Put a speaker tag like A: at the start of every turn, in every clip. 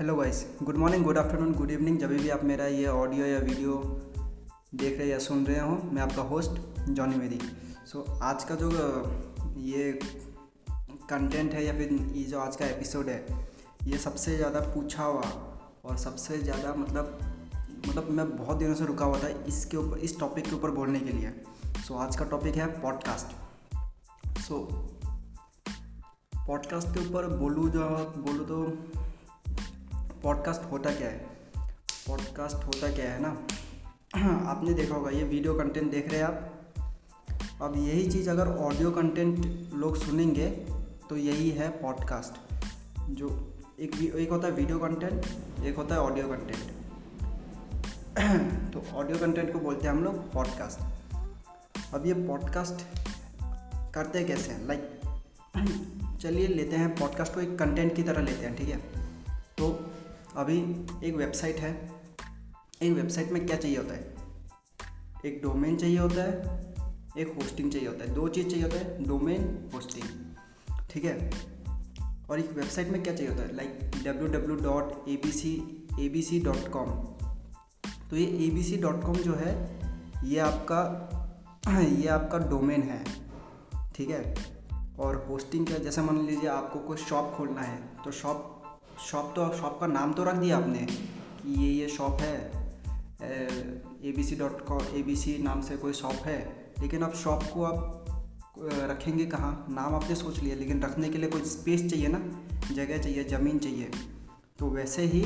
A: Hello guys good morning good afternoon good evening जब भी आप मेरा ये ऑडियो या वीडियो देख रहे या सुन रहे हो, मैं आपका होस्ट जॉनी मेरी सो आज का जो ये कंटेंट है या फिर ये जो आज का एपिसोड है, ये सबसे ज़्यादा पूछा हुआ और सबसे ज़्यादा मतलब मतलब मैं बहुत दिनों से रुका हुआ था इसके ऊपर, इस टॉपिक के ऊपर बोलने के लिए. सो आज का टॉपिक है पॉडकास्ट सो पॉडकास्ट के ऊपर बोलूँ जो बोलूँ तो पॉडकास्ट होता क्या है? पॉडकास्ट होता क्या है ना? आपने देखा होगा, ये वीडियो कंटेंट देख रहे हैं आप। अब यही चीज़ अगर ऑडियो कंटेंट लोग सुनेंगे तो यही है पॉडकास्ट जो एक एक होता है वीडियो कंटेंट एक होता है ऑडियो कंटेंट तो ऑडियो कंटेंट को बोलते हैं हम लोग पॉडकास्ट अब ये पॉडकास्ट करते कैसे? हैं लाइक चलिए लेते हैं पॉडकास्ट को एक कंटेंट की तरह लेते हैं, ठीक है? तो अभी एक वेबसाइट है। एक वेबसाइट में क्या चाहिए होता है? एक डोमेन चाहिए होता है, एक होस्टिंग चाहिए होता है। दो चीज़ चाहिए होता है डोमेन होस्टिंग ठीक है? और एक वेबसाइट में क्या चाहिए होता है? Like W W dot A B C A B C dot com तो ये A B C dot com जो है, ये आपका ये आपका डोमेन है। ठीक है? और होस्टिंग का जैसे मान लीजिए आपको कोई शॉप खोलना है तो शॉप शॉप तो शॉप का नाम तो रख दिया आपने कि ये ये शॉप है। A B C dot com A B C नाम से कोई शॉप है। लेकिन अब शॉप को आप रखेंगे कहाँ? नाम आपने सोच लिया, लेकिन रखने के लिए कोई स्पेस चाहिए ना? जगह चाहिए, ज़मीन चाहिए। तो वैसे ही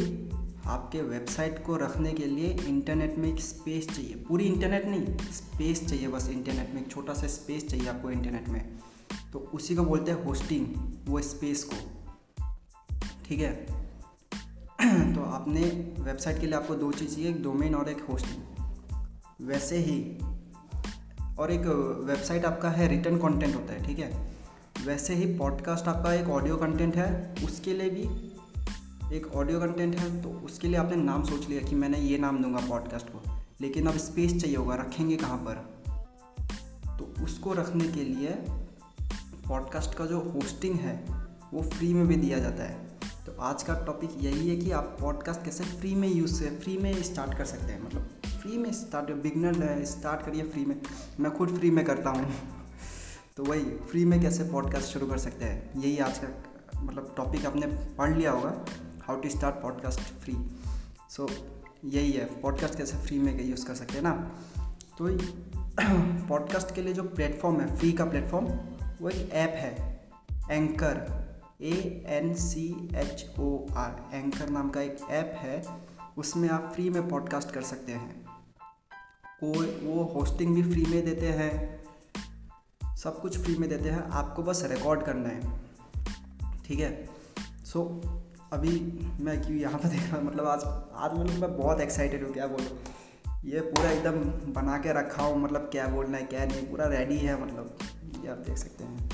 A: आपके वेबसाइट को रखने के लिए इंटरनेट में एक स्पेस चाहिए। पूरी इंटरनेट नहीं स्पेस चाहिए बस इंटरनेट में। एक छोटा सा स्पेस चाहिए आपको इंटरनेट में। तो उसी को बोलते हैं होस्टिंग वो स्पेस को। ठीक है? तो आपने वेबसाइट के लिए आपको दो चीज़ चाहिए, एक डोमेन और एक होस्टिंग वैसे ही, और एक वेबसाइट आपका है रिटर्न कंटेंट होता है, ठीक है? वैसे ही पॉडकास्ट आपका एक ऑडियो कंटेंट है, उसके लिए भी एक ऑडियो कंटेंट है तो उसके लिए आपने नाम सोच लिया कि मैंने ये नाम दूँगा पॉडकास्ट को। लेकिन अब स्पेस चाहिए होगा, रखेंगे कहाँ पर? तो उसको रखने के लिए पॉडकास्ट का जो होस्टिंग है, वो फ्री में भी दिया जाता है। तो आज का टॉपिक यही है कि आप पॉडकास्ट कैसे फ्री में यूज़ फ्री में स्टार्ट कर सकते हैं। मतलब फ्री में स्टार्ट बिगनर स्टार्ट करिए फ्री में। मैं खुद फ्री में करता हूँ। तो वही फ्री में कैसे पॉडकास्ट शुरू कर सकते हैं? यही आज का मतलब टॉपिक आपने पढ़ लिया होगा how to start podcast free so यही है पॉडकास्ट कैसे फ्री में यूज़ कर सकते हैं ना? तो पॉडकास्ट के लिए जो प्लेटफॉर्म है फ्री का प्लेटफॉर्म वो एक ऐप है anchor A N C H O R anchor नाम का एक ऐप है उसमें आप फ्री में पॉडकास्ट कर सकते हैं। कोई वो होस्टिंग भी फ्री में देते हैं सब कुछ फ्री में देते हैं आपको बस रिकॉर्ड करना है। ठीक है? सो so, अभी मैं क्यों यहाँ पर देख रहा हूँ? मतलब आज आज मतलब मैं बहुत एक्साइटेड हूँ क्या बोलूँ? ये पूरा एकदम बना के रखा हूँ मतलब क्या बोलना है क्या नहीं पूरा रेडी है मतलब ये आप देख सकते हैं।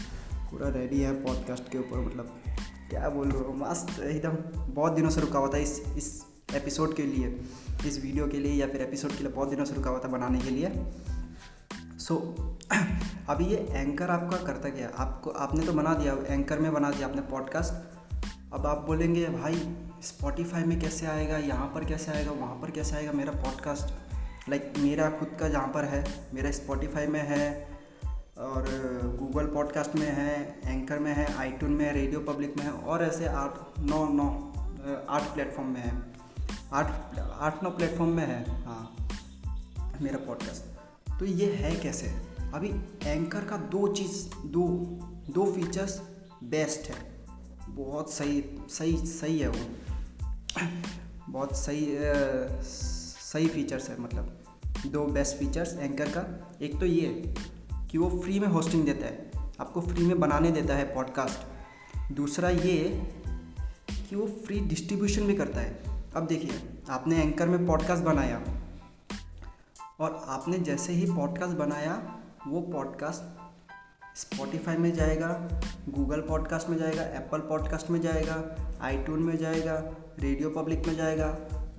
A: पूरा रेडी है पॉडकास्ट के ऊपर मतलब क्या बोल रहा हूँ मस्त एकदम बहुत दिनों से रुका हुआ था इस इस एपिसोड के लिए इस वीडियो के लिए या फिर एपिसोड के लिए बहुत दिनों से रुका हुआ था बनाने के लिए। सो so, अभी ये एंकर आपका करता क्या? आपको आपने तो बना दिया एंकर में बना दिया आपने पॉडकास्ट अब आप बोलेंगे भाई स्पॉटिफाई में कैसे आएगा? यहाँ पर कैसे आएगा? वहाँ पर कैसे आएगा मेरा पॉडकास्ट लाइक like, मेरा खुद का जहाँ पर है मेरा स्पॉटिफाई में है और गूगल पॉडकास्ट में है एंकर में है आईटून में है रेडियो पब्लिक में है और ऐसे आठ, नौ नौ आठ प्लेटफॉर्म में है। आठ आठ, नौ प्लेटफॉर्म में है हाँ मेरा पॉडकास्ट तो ये है कैसे? अभी एंकर का दो चीज़, दो दो फीचर्स बेस्ट है। बहुत सही सही सही है वो। बहुत सही सही फीचर्स है मतलब। दो बेस्ट फीचर्स एंकर का। एक तो ये कि वो फ्री में होस्टिंग देता है, आपको फ्री में बनाने देता है पॉडकास्ट दूसरा ये कि वो फ्री डिस्ट्रीब्यूशन भी करता है। अब देखिए, आपने एंकर में पॉडकास्ट बनाया और आपने जैसे ही पॉडकास्ट बनाया, वो पॉडकास्ट स्पॉटिफाई में जाएगा गूगल पॉडकास्ट में जाएगा एप्पल पॉडकास्ट में जाएगा आईटून में जाएगा रेडियो पब्लिक में जाएगा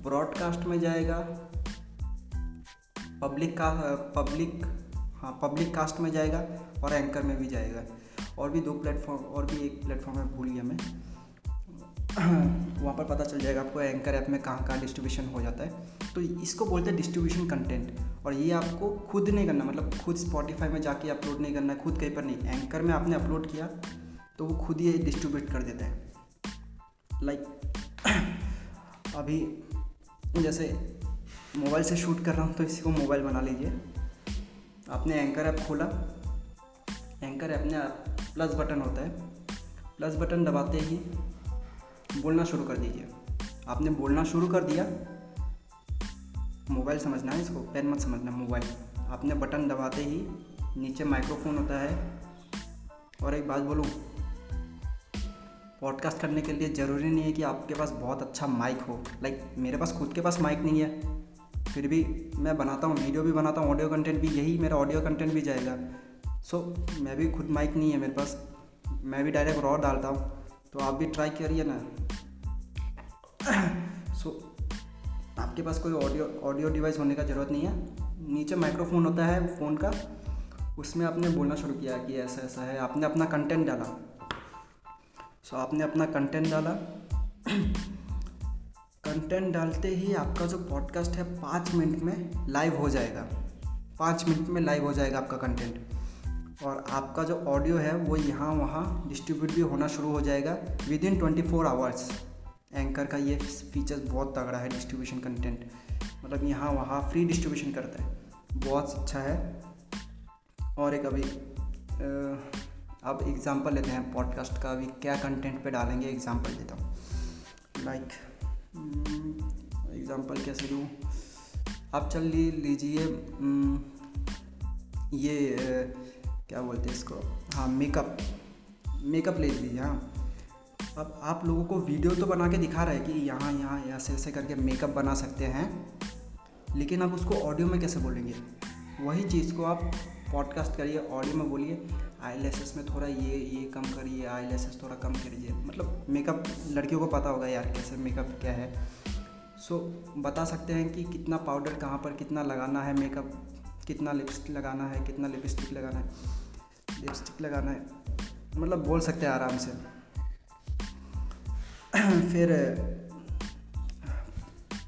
A: ब्रॉडकास्ट में जाएगा पब्लिक का पब्लिक हाँ पब्लिक कास्ट में जाएगा और एंकर में भी जाएगा। और भी दो प्लेटफॉर्म और भी एक प्लेटफॉर्म है, भूल गया मैं। वहाँ पर पता चल जाएगा आपको एंकर ऐप में कहाँ कहाँ डिस्ट्रीब्यूशन हो जाता है। तो इसको बोलते हैं डिस्ट्रीब्यूशन कंटेंट और ये आपको खुद नहीं करना मतलब खुद स्पॉटिफाई में जाके अपलोड नहीं करना, खुद कहीं पर नहीं। एंकर में आपने अपलोड किया तो वो खुद ही डिस्ट्रीब्यूट कर देता है। लाइक अभी जैसे मोबाइल से शूट कर रहा हूँ तो इसी को मोबाइल बना लीजिए। आपने एंकर ऐप खोला। एंकर ऐप में प्लस बटन होता है। प्लस बटन दबाते ही बोलना शुरू कर दीजिए। आपने बोलना शुरू कर दिया। मोबाइल समझना है इसको, पेन मत समझना, मोबाइल। आपने बटन दबाते ही नीचे माइक्रोफोन होता है। और एक बात बोलूँ पॉडकास्ट करने के लिए ज़रूरी नहीं है कि आपके पास बहुत अच्छा माइक हो। लाइक मेरे पास खुद के पास माइक नहीं है। फिर भी मैं बनाता हूँ वीडियो भी बनाता हूँ ऑडियो कंटेंट भी यही मेरा ऑडियो कंटेंट भी जाएगा। सो so, मैं भी खुद माइक नहीं है मेरे पास मैं भी डायरेक्ट रॉ डालता हूँ तो आप भी ट्राई करिए ना। सो so, आपके पास कोई ऑडियो ऑडियो डिवाइस होने का ज़रूरत नहीं है। नीचे माइक्रोफोन होता है फ़ोन का उसमें आपने बोलना शुरू किया कि ऐसा ऐसा है आपने अपना कंटेंट डाला। सो so, आपने अपना कंटेंट डाला। कंटेंट डालते ही आपका जो पॉडकास्ट है पाँच मिनट में लाइव हो जाएगा। पाँच मिनट में लाइव हो जाएगा आपका कंटेंट और आपका जो ऑडियो है वो यहाँ वहाँ डिस्ट्रीब्यूट भी होना शुरू हो जाएगा within twenty four hours anchor का ये फीचर्स बहुत तगड़ा है डिस्ट्रीब्यूशन कंटेंट मतलब यहाँ वहाँ फ्री डिस्ट्रीब्यूशन करता है। बहुत अच्छा है। और एक अभी अब एग्ज़ाम्पल लेते हैं पॉडकास्ट का। अभी क्या कंटेंट पे डालेंगे? एग्ज़ाम्पल देता हूँ। लाइक एग्ज़ाम्पल कैसे दूँ आप चल ली, लीजिए ये क्या बोलते हैं इसको? हाँ मेकअप मेकअप ले लीजिए हाँ। अब आप लोगों को वीडियो तो बना के दिखा रहा है कि यहाँ यहाँ, ऐसे ऐसे करके मेकअप बना सकते हैं। लेकिन आप उसको ऑडियो में कैसे बोलेंगे? वही चीज़ को आप पॉडकास्ट करिए ऑडियो में बोलिए आई में थोड़ा ये ये कम करिए आई थोड़ा कम करिए। मतलब मेकअप लड़कियों को पता होगा यार कैसे मेकअप क्या है। सो बता सकते हैं कि कितना पाउडर कहाँ पर कितना लगाना है मेकअप कितना लिपस्टिक लगाना है, कितना लिपस्टिक लगाना है? लिपस्टिक लगाना है। मतलब बोल सकते हैं आराम से। फिर,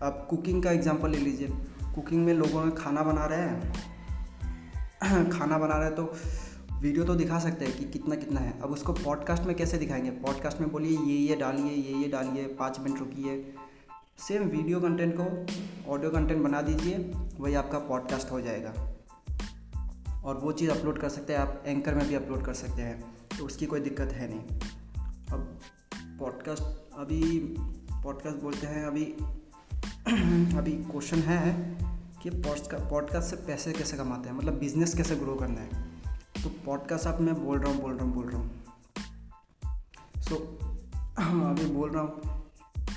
A: आप कुकिंग का एग्जांपल ले लीजिए। कुकिंग में लोगों खाना बना रहे हैं। खाना बना रहे हैं तो वीडियो तो दिखा सकते हैं कि कितना कितना है। अब उसको पॉडकास्ट में कैसे दिखाएँगे? पॉडकास्ट में बोलिए, ये ये डालिए, ये ये डालिए, पाँच मिनट रुकिए। सेम वीडियो कंटेंट को ऑडियो कंटेंट बना दीजिए, वही आपका पॉडकास्ट हो जाएगा। और वो चीज़ अपलोड कर सकते हैं आप, एंकर में भी अपलोड कर सकते हैं तो उसकी कोई दिक्कत है नहीं। अब पॉडकास्ट, अभी पॉडकास्ट बोलते हैं, अभी अभी क्वेश्चन है कि पॉडकास्ट से पैसे कैसे कमाते हैं मतलब बिज़नेस कैसे ग्रो करना है। तो पॉडकास्ट आप, मैं बोल रहा हूँ, बोल रहा हूँ, बोल रहा हूँ। सो अभी बोल रहा हूँ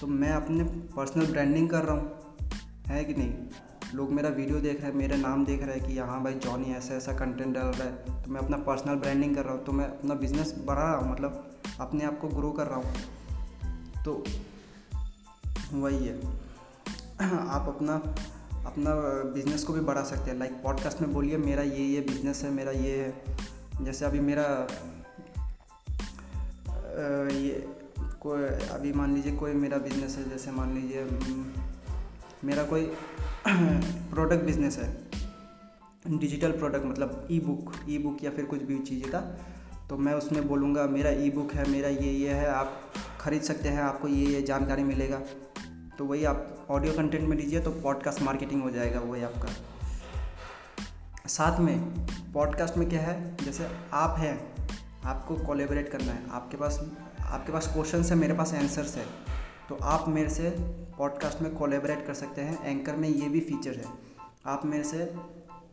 A: तो मैं अपने पर्सनल ब्रांडिंग कर रहा हूँ। है कि नहीं? लोग मेरा वीडियो देख रहे हैं, मेरा नाम देख रहे हैं कि हाँ भाई जॉनी ऐसा ऐसा कंटेंट डाल रहा है। तो मैं अपना पर्सनल ब्रांडिंग कर रहा हूँ। तो मैं अपना बिज़नेस बढ़ा रहा हूँ मतलब अपने आप को ग्रो कर रहा हूँ। तो वही है। आप अपना अपना बिज़नेस को भी बढ़ा सकते हैं। लाइक पॉडकास्ट में बोलिए, मेरा ये ये बिज़नेस है, मेरा ये है। जैसे अभी मेरा ये कोई अभी मान लीजिए कोई मेरा बिज़नेस है, जैसे मान लीजिए मेरा कोई प्रोडक्ट बिज़नेस है डिजिटल प्रोडक्ट मतलब ई बुक ई बुक या फिर कुछ भी चीज़ का तो मैं उसमें बोलूँगा, मेरा ई बुक है, मेरा ये ये है, आप ख़रीद सकते हैं, आपको ये ये जानकारी मिलेगा। तो वही आप ऑडियो कंटेंट में लीजिए तो पॉडकास्ट मार्केटिंग हो जाएगा वही आपका। साथ में पॉडकास्ट में क्या है, जैसे आप हैं, आपको कोलेबरेट करना है, आपके पास आपके पास क्वेश्चन है, मेरे पास आंसर्स है तो आप मेरे से पॉडकास्ट में कोलेबरेट कर सकते हैं। एंकर में ये भी फीचर है। आप मेरे से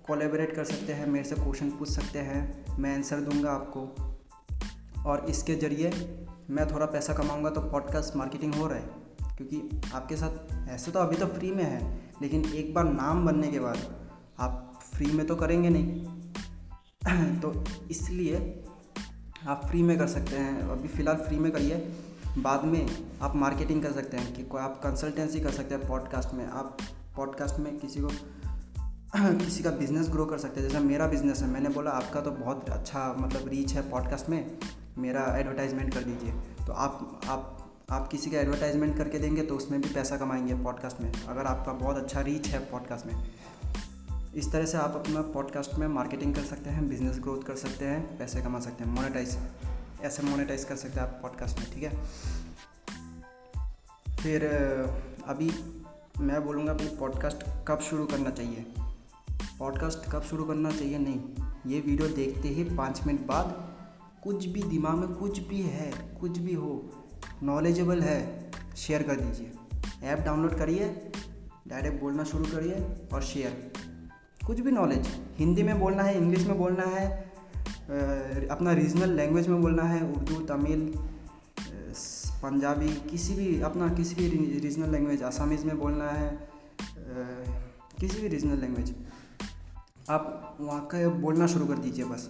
A: कोलेबरेट कर सकते हैं, मेरे से क्वेश्चन पूछ सकते हैं, मैं आंसर दूँगा आपको। और इसके ज़रिए मैं थोड़ा पैसा कमाऊँगा तो पॉडकास्ट मार्केटिंग हो रहा है, क्योंकि आपके साथ ऐसे तो अभी तो फ्री में है, लेकिन एक बार नाम बनने के बाद आप फ्री में तो करेंगे नहीं। तो इसलिए आप फ्री में कर सकते हैं। अभी फ़िलहाल फ्री में करिए। बाद में आप मार्केटिंग कर सकते हैं कि कोई आप कंसल्टेंसी कर सकते हैं पॉडकास्ट में। आप पॉडकास्ट में किसी को किसी का बिज़नेस ग्रो कर सकते हैं। जैसे मेरा बिज़नेस है, मैंने बोला, आपका तो बहुत अच्छा मतलब रीच है पॉडकास्ट में। मेरा एडवर्टाइजमेंट कर दीजिए। तो आप आप आप किसी का एडवर्टाइजमेंट करके देंगे तो उसमें भी पैसा कमाएँगे पॉडकास्ट में। अगर आपका बहुत अच्छा रीच है पॉडकास्ट में। इस तरह से आप अपना पॉडकास्ट में मार्केटिंग कर सकते हैं बिज़नेस ग्रोथ कर सकते हैं, पैसे कमा सकते हैं मोनेटाइज ऐसे मोनेटाइज कर सकते हैं आप पॉडकास्ट में, ठीक है? फिर अभी मैं बोलूँगा अभी पॉडकास्ट कब शुरू करना चाहिए? पॉडकास्ट कब शुरू करना चाहिए? नहीं, ये वीडियो देखते ही पाँच मिनट बाद कुछ भी दिमाग में कुछ भी है, कुछ भी हो नॉलेजेबल है शेयर कर दीजिए। ऐप डाउनलोड करिए डायरेक्ट बोलना शुरू करिए और शेयर कुछ भी नॉलेज हिंदी में बोलना है इंग्लिश में बोलना है अपना रीजनल लैंग्वेज में बोलना है, उर्दू, तमिल पंजाबी, किसी भी, अपना किसी भी रीजनल लैंग्वेज आसामीज़ में बोलना है किसी भी रीजनल लैंग्वेज आप वहाँ का बोलना शुरू कर दीजिए बस।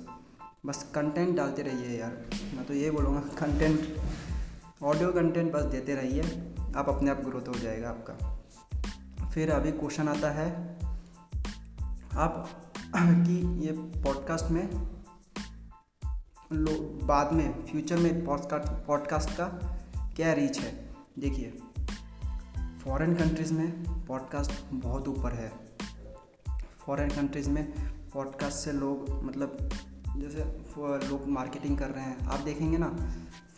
A: बस कंटेंट डालते रहिए यार। मैं तो ये बोलूँगा कंटेंट ऑडियो कंटेंट बस देते रहिए। आप अपने आप ग्रोथ हो जाएगा आपका। फिर अभी क्वेश्चन आता है आप कि ये पॉडकास्ट में, लो, बाद में फ्यूचर में पॉडकास्ट पॉडकास्ट का क्या रीच है? देखिए फॉरेन कंट्रीज़ में पॉडकास्ट बहुत ऊपर है। फॉरेन कंट्रीज़ में पॉडकास्ट से लोग मतलब जैसे लोग मार्केटिंग कर रहे हैं। आप देखेंगे ना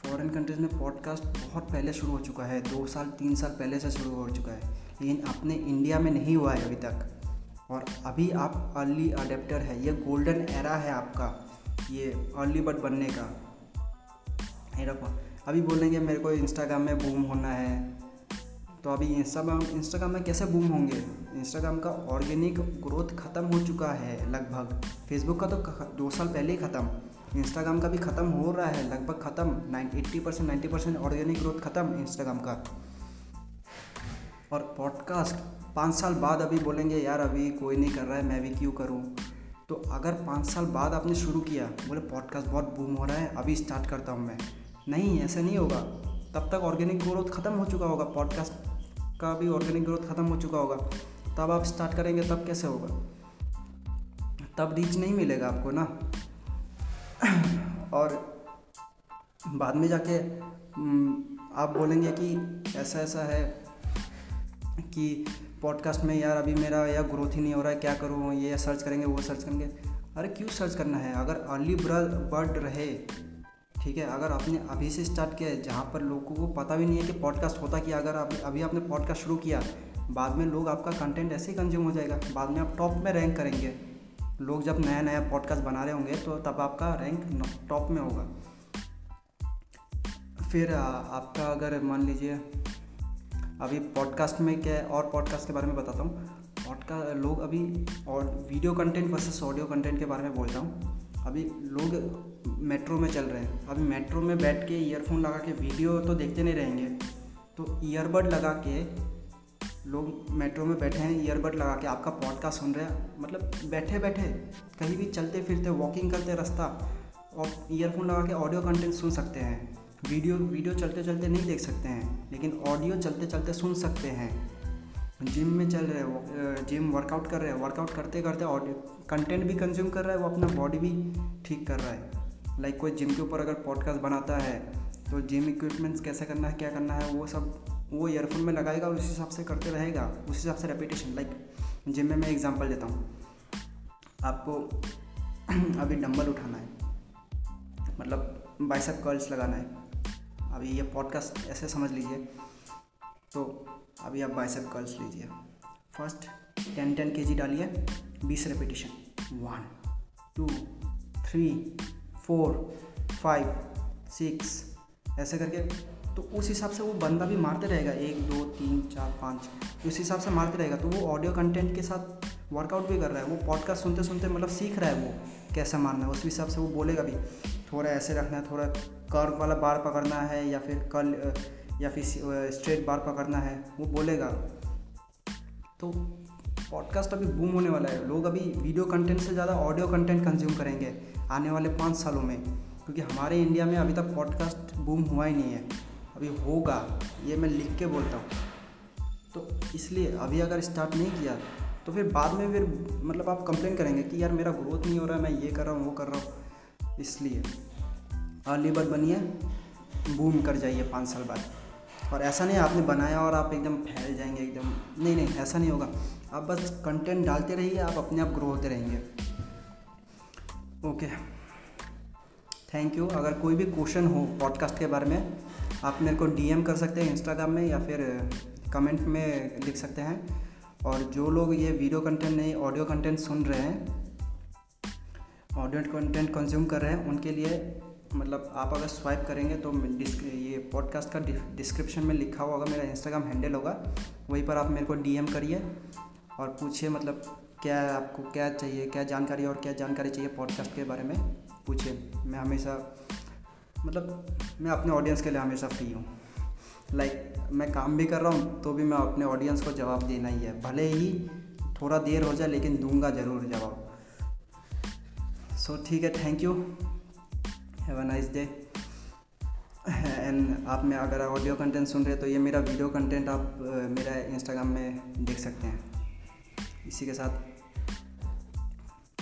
A: फॉरेन कंट्रीज़ में पॉडकास्ट बहुत पहले शुरू हो चुका है। दो साल, तीन साल पहले से शुरू हो चुका है। लेकिन अपने इंडिया में नहीं हुआ है अभी तक। और अभी आप अर्ली अडेप्टर है। ये गोल्डन एरा है आपका, ये अर्ली बर्ड बनने का। अभी बोलेंगे मेरे को इंस्टाग्राम में बूम होना है। तो अभी इंस्टाग्राम इंस्टाग्राम में कैसे बूम होंगे? इंस्टाग्राम का ऑर्गेनिक ग्रोथ ख़त्म हो चुका है लगभग। फेसबुक का तो दो साल पहले ही ख़त्म। इंस्टाग्राम का भी ख़त्म हो रहा है लगभग ख़त्म। Nine eighty percent ninety percent organic growth ख़त्म इंस्टाग्राम का। और पॉडकास्ट पाँच साल बाद अभी बोलेंगे, यार, अभी कोई नहीं कर रहा है, मैं भी क्यों करूँ? तो अगर पाँच साल बाद आपने शुरू किया, बोले पॉडकास्ट बहुत बूम हो रहा है, अभी स्टार्ट करता हूँ मैं। नहीं, ऐसा नहीं होगा। तब तक ऑर्गेनिक ग्रोथ ख़त्म हो चुका होगा पॉडकास्ट का भी ऑर्गेनिक ग्रोथ ख़त्म हो चुका होगा। तब आप स्टार्ट करेंगे, तब कैसे होगा? तब रीच नहीं मिलेगा आपको ना। और बाद में जाके आप बोलेंगे कि ऐसा ऐसा है कि पॉडकास्ट में, यार, अभी मेरा या ग्रोथ ही नहीं हो रहा है, क्या करूँ? ये सर्च करेंगे, वो सर्च करेंगे। अरे, क्यों सर्च करना है? अगर अर्ली बर्ड रहे, ठीक है, अगर आपने अभी से स्टार्ट किया है, जहाँ पर लोगों को पता भी नहीं है कि पॉडकास्ट होता कि अगर आप, अभी आपने पॉडकास्ट शुरू किया, बाद में लोग आपका कंटेंट ऐसे ही कंज्यूम हो जाएगा। बाद में आप टॉप में रैंक करेंगे। लोग जब नया नया पॉडकास्ट बना रहे होंगे तो तब आपका रैंक टॉप में होगा। फिर आपका अगर मान लीजिए अभी पॉडकास्ट में क्या है, और पॉडकास्ट के बारे में बताता हूँ। पॉडकास्ट लोग अभी और video content versus audio content के बारे में बोलता हूँ। अभी लोग मेट्रो में चल रहे हैं। अभी मेट्रो में बैठ के ईयरफोन लगा के वीडियो तो देखते नहीं रहेंगे। तो ईयरबड लगा के लोग मेट्रो में बैठे हैं ईयरबड लगा के आपका पॉडकास्ट सुन रहे हैं। मतलब बैठे बैठे कहीं भी चलते फिरते वॉकिंग करते रास्ता, और ईयरफोन लगा के ऑडियो कंटेंट सुन सकते हैं। वीडियो वीडियो चलते चलते नहीं देख सकते हैं, लेकिन ऑडियो चलते चलते सुन सकते हैं। जिम में चल रहे हैं जिम वर्कआउट कर रहे हैं वर्कआउट करते करते ऑडियो कंटेंट भी कंज्यूम कर रहा है, वो अपना बॉडी भी ठीक कर रहा है। लाइक कोई जिम के ऊपर अगर पॉडकास्ट बनाता है तो जिम इक्विपमेंट्स कैसे करना है, क्या करना है, वो सब, वो ईयरफोन में लगाएगा और उस हिसाब से करते रहेगा, उस हिसाब से रेपिटेशन लाइक जिम में मैं एग्जांपल देता हूँ। आपको अभी डंबल उठाना है मतलब बाइसेप कर्ल्स लगाना है। अभी ये पॉडकास्ट ऐसे समझ लीजिए। तो अभी आप बाइसेप कर्ल्स लीजिए। First ten ten K G डालिए। बीस repetition one two three four five six ऐसे करके। तो उस हिसाब से वो बंदा भी मारते रहेगा। एक, दो, तीन, चार, पाँच, उस हिसाब से मारते रहेगा। तो वो ऑडियो कंटेंट के साथ वर्कआउट भी कर रहा है। वो पॉडकास्ट सुनते सुनते मतलब सीख रहा है वो कैसे मारना है। उस हिसाब से वो बोलेगा भी। थोड़ा ऐसे रखना है, थोड़ा कर्व वाला बार पकड़ना है या फिर कल या फिर स्ट्रेट बार पकड़ना है, वो बोलेगा। तो पॉडकास्ट अभी बूम होने वाला है। लोग अभी वीडियो कंटेंट से ज़्यादा ऑडियो कंटेंट कंज्यूम करेंगे आने वाले पाँच सालों में, क्योंकि हमारे इंडिया में अभी तक पॉडकास्ट बूम हुआ ही नहीं है। अभी होगा, ये मैं लिख के बोलता हूँ। तो इसलिए अभी अगर स्टार्ट नहीं किया तो फिर बाद में फिर मतलब आप कंप्लेन करेंगे कि यार मेरा ग्रोथ नहीं हो रहा है मैं ये कर रहा हूँ, वो कर रहा हूँ। इसलिए। अर्ली बर्ड बनिए, बूम कर जाइए पाँच साल बाद। और ऐसा नहीं, आपने बनाया और आप एकदम फैल जाएँगे, एकदम, नहीं नहीं, ऐसा नहीं होगा। आप बस कंटेंट डालते रहिए, आप अपने आप ग्रो होते रहेंगे। ओके थैंक यू अगर कोई भी क्वेश्चन हो पॉडकास्ट के बारे में, आप मेरे को डीएम कर सकते हैं इंस्टाग्राम में या फिर कमेंट में लिख सकते हैं। और जो लोग ये वीडियो कंटेंट नहीं ऑडियो कंटेंट सुन रहे हैं ऑडियो कंटेंट कंज्यूम कर रहे हैं उनके लिए मतलब आप अगर स्वाइप करेंगे तो ये पॉडकास्ट का डिस्क्रिप्शन में लिखा हुआ होगा मेरा इंस्टाग्राम हैंडल होगा वहीं पर आप मेरे को डीएम करिए और पूछिए मतलब क्या आपको क्या चाहिए क्या जानकारी और क्या जानकारी चाहिए पॉडकास्ट के बारे में पूछिए। मैं हमेशा मतलब मैं अपने ऑडियंस के लिए हमेशा फ्री हूँ। लाइक like, मैं काम भी कर रहा हूँ तो भी मैं अपने ऑडियंस को जवाब देना ही है। भले ही थोड़ा देर हो जाए लेकिन दूँगा ज़रूर जवाब। सो ठीक है thank you have a nice day and आप में अगर ऑडियो कंटेंट सुन रहे हैं तो ये मेरा वीडियो कंटेंट आप मेरा इंस्टाग्राम में देख सकते हैं. इसी के साथ,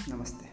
A: नमस्ते.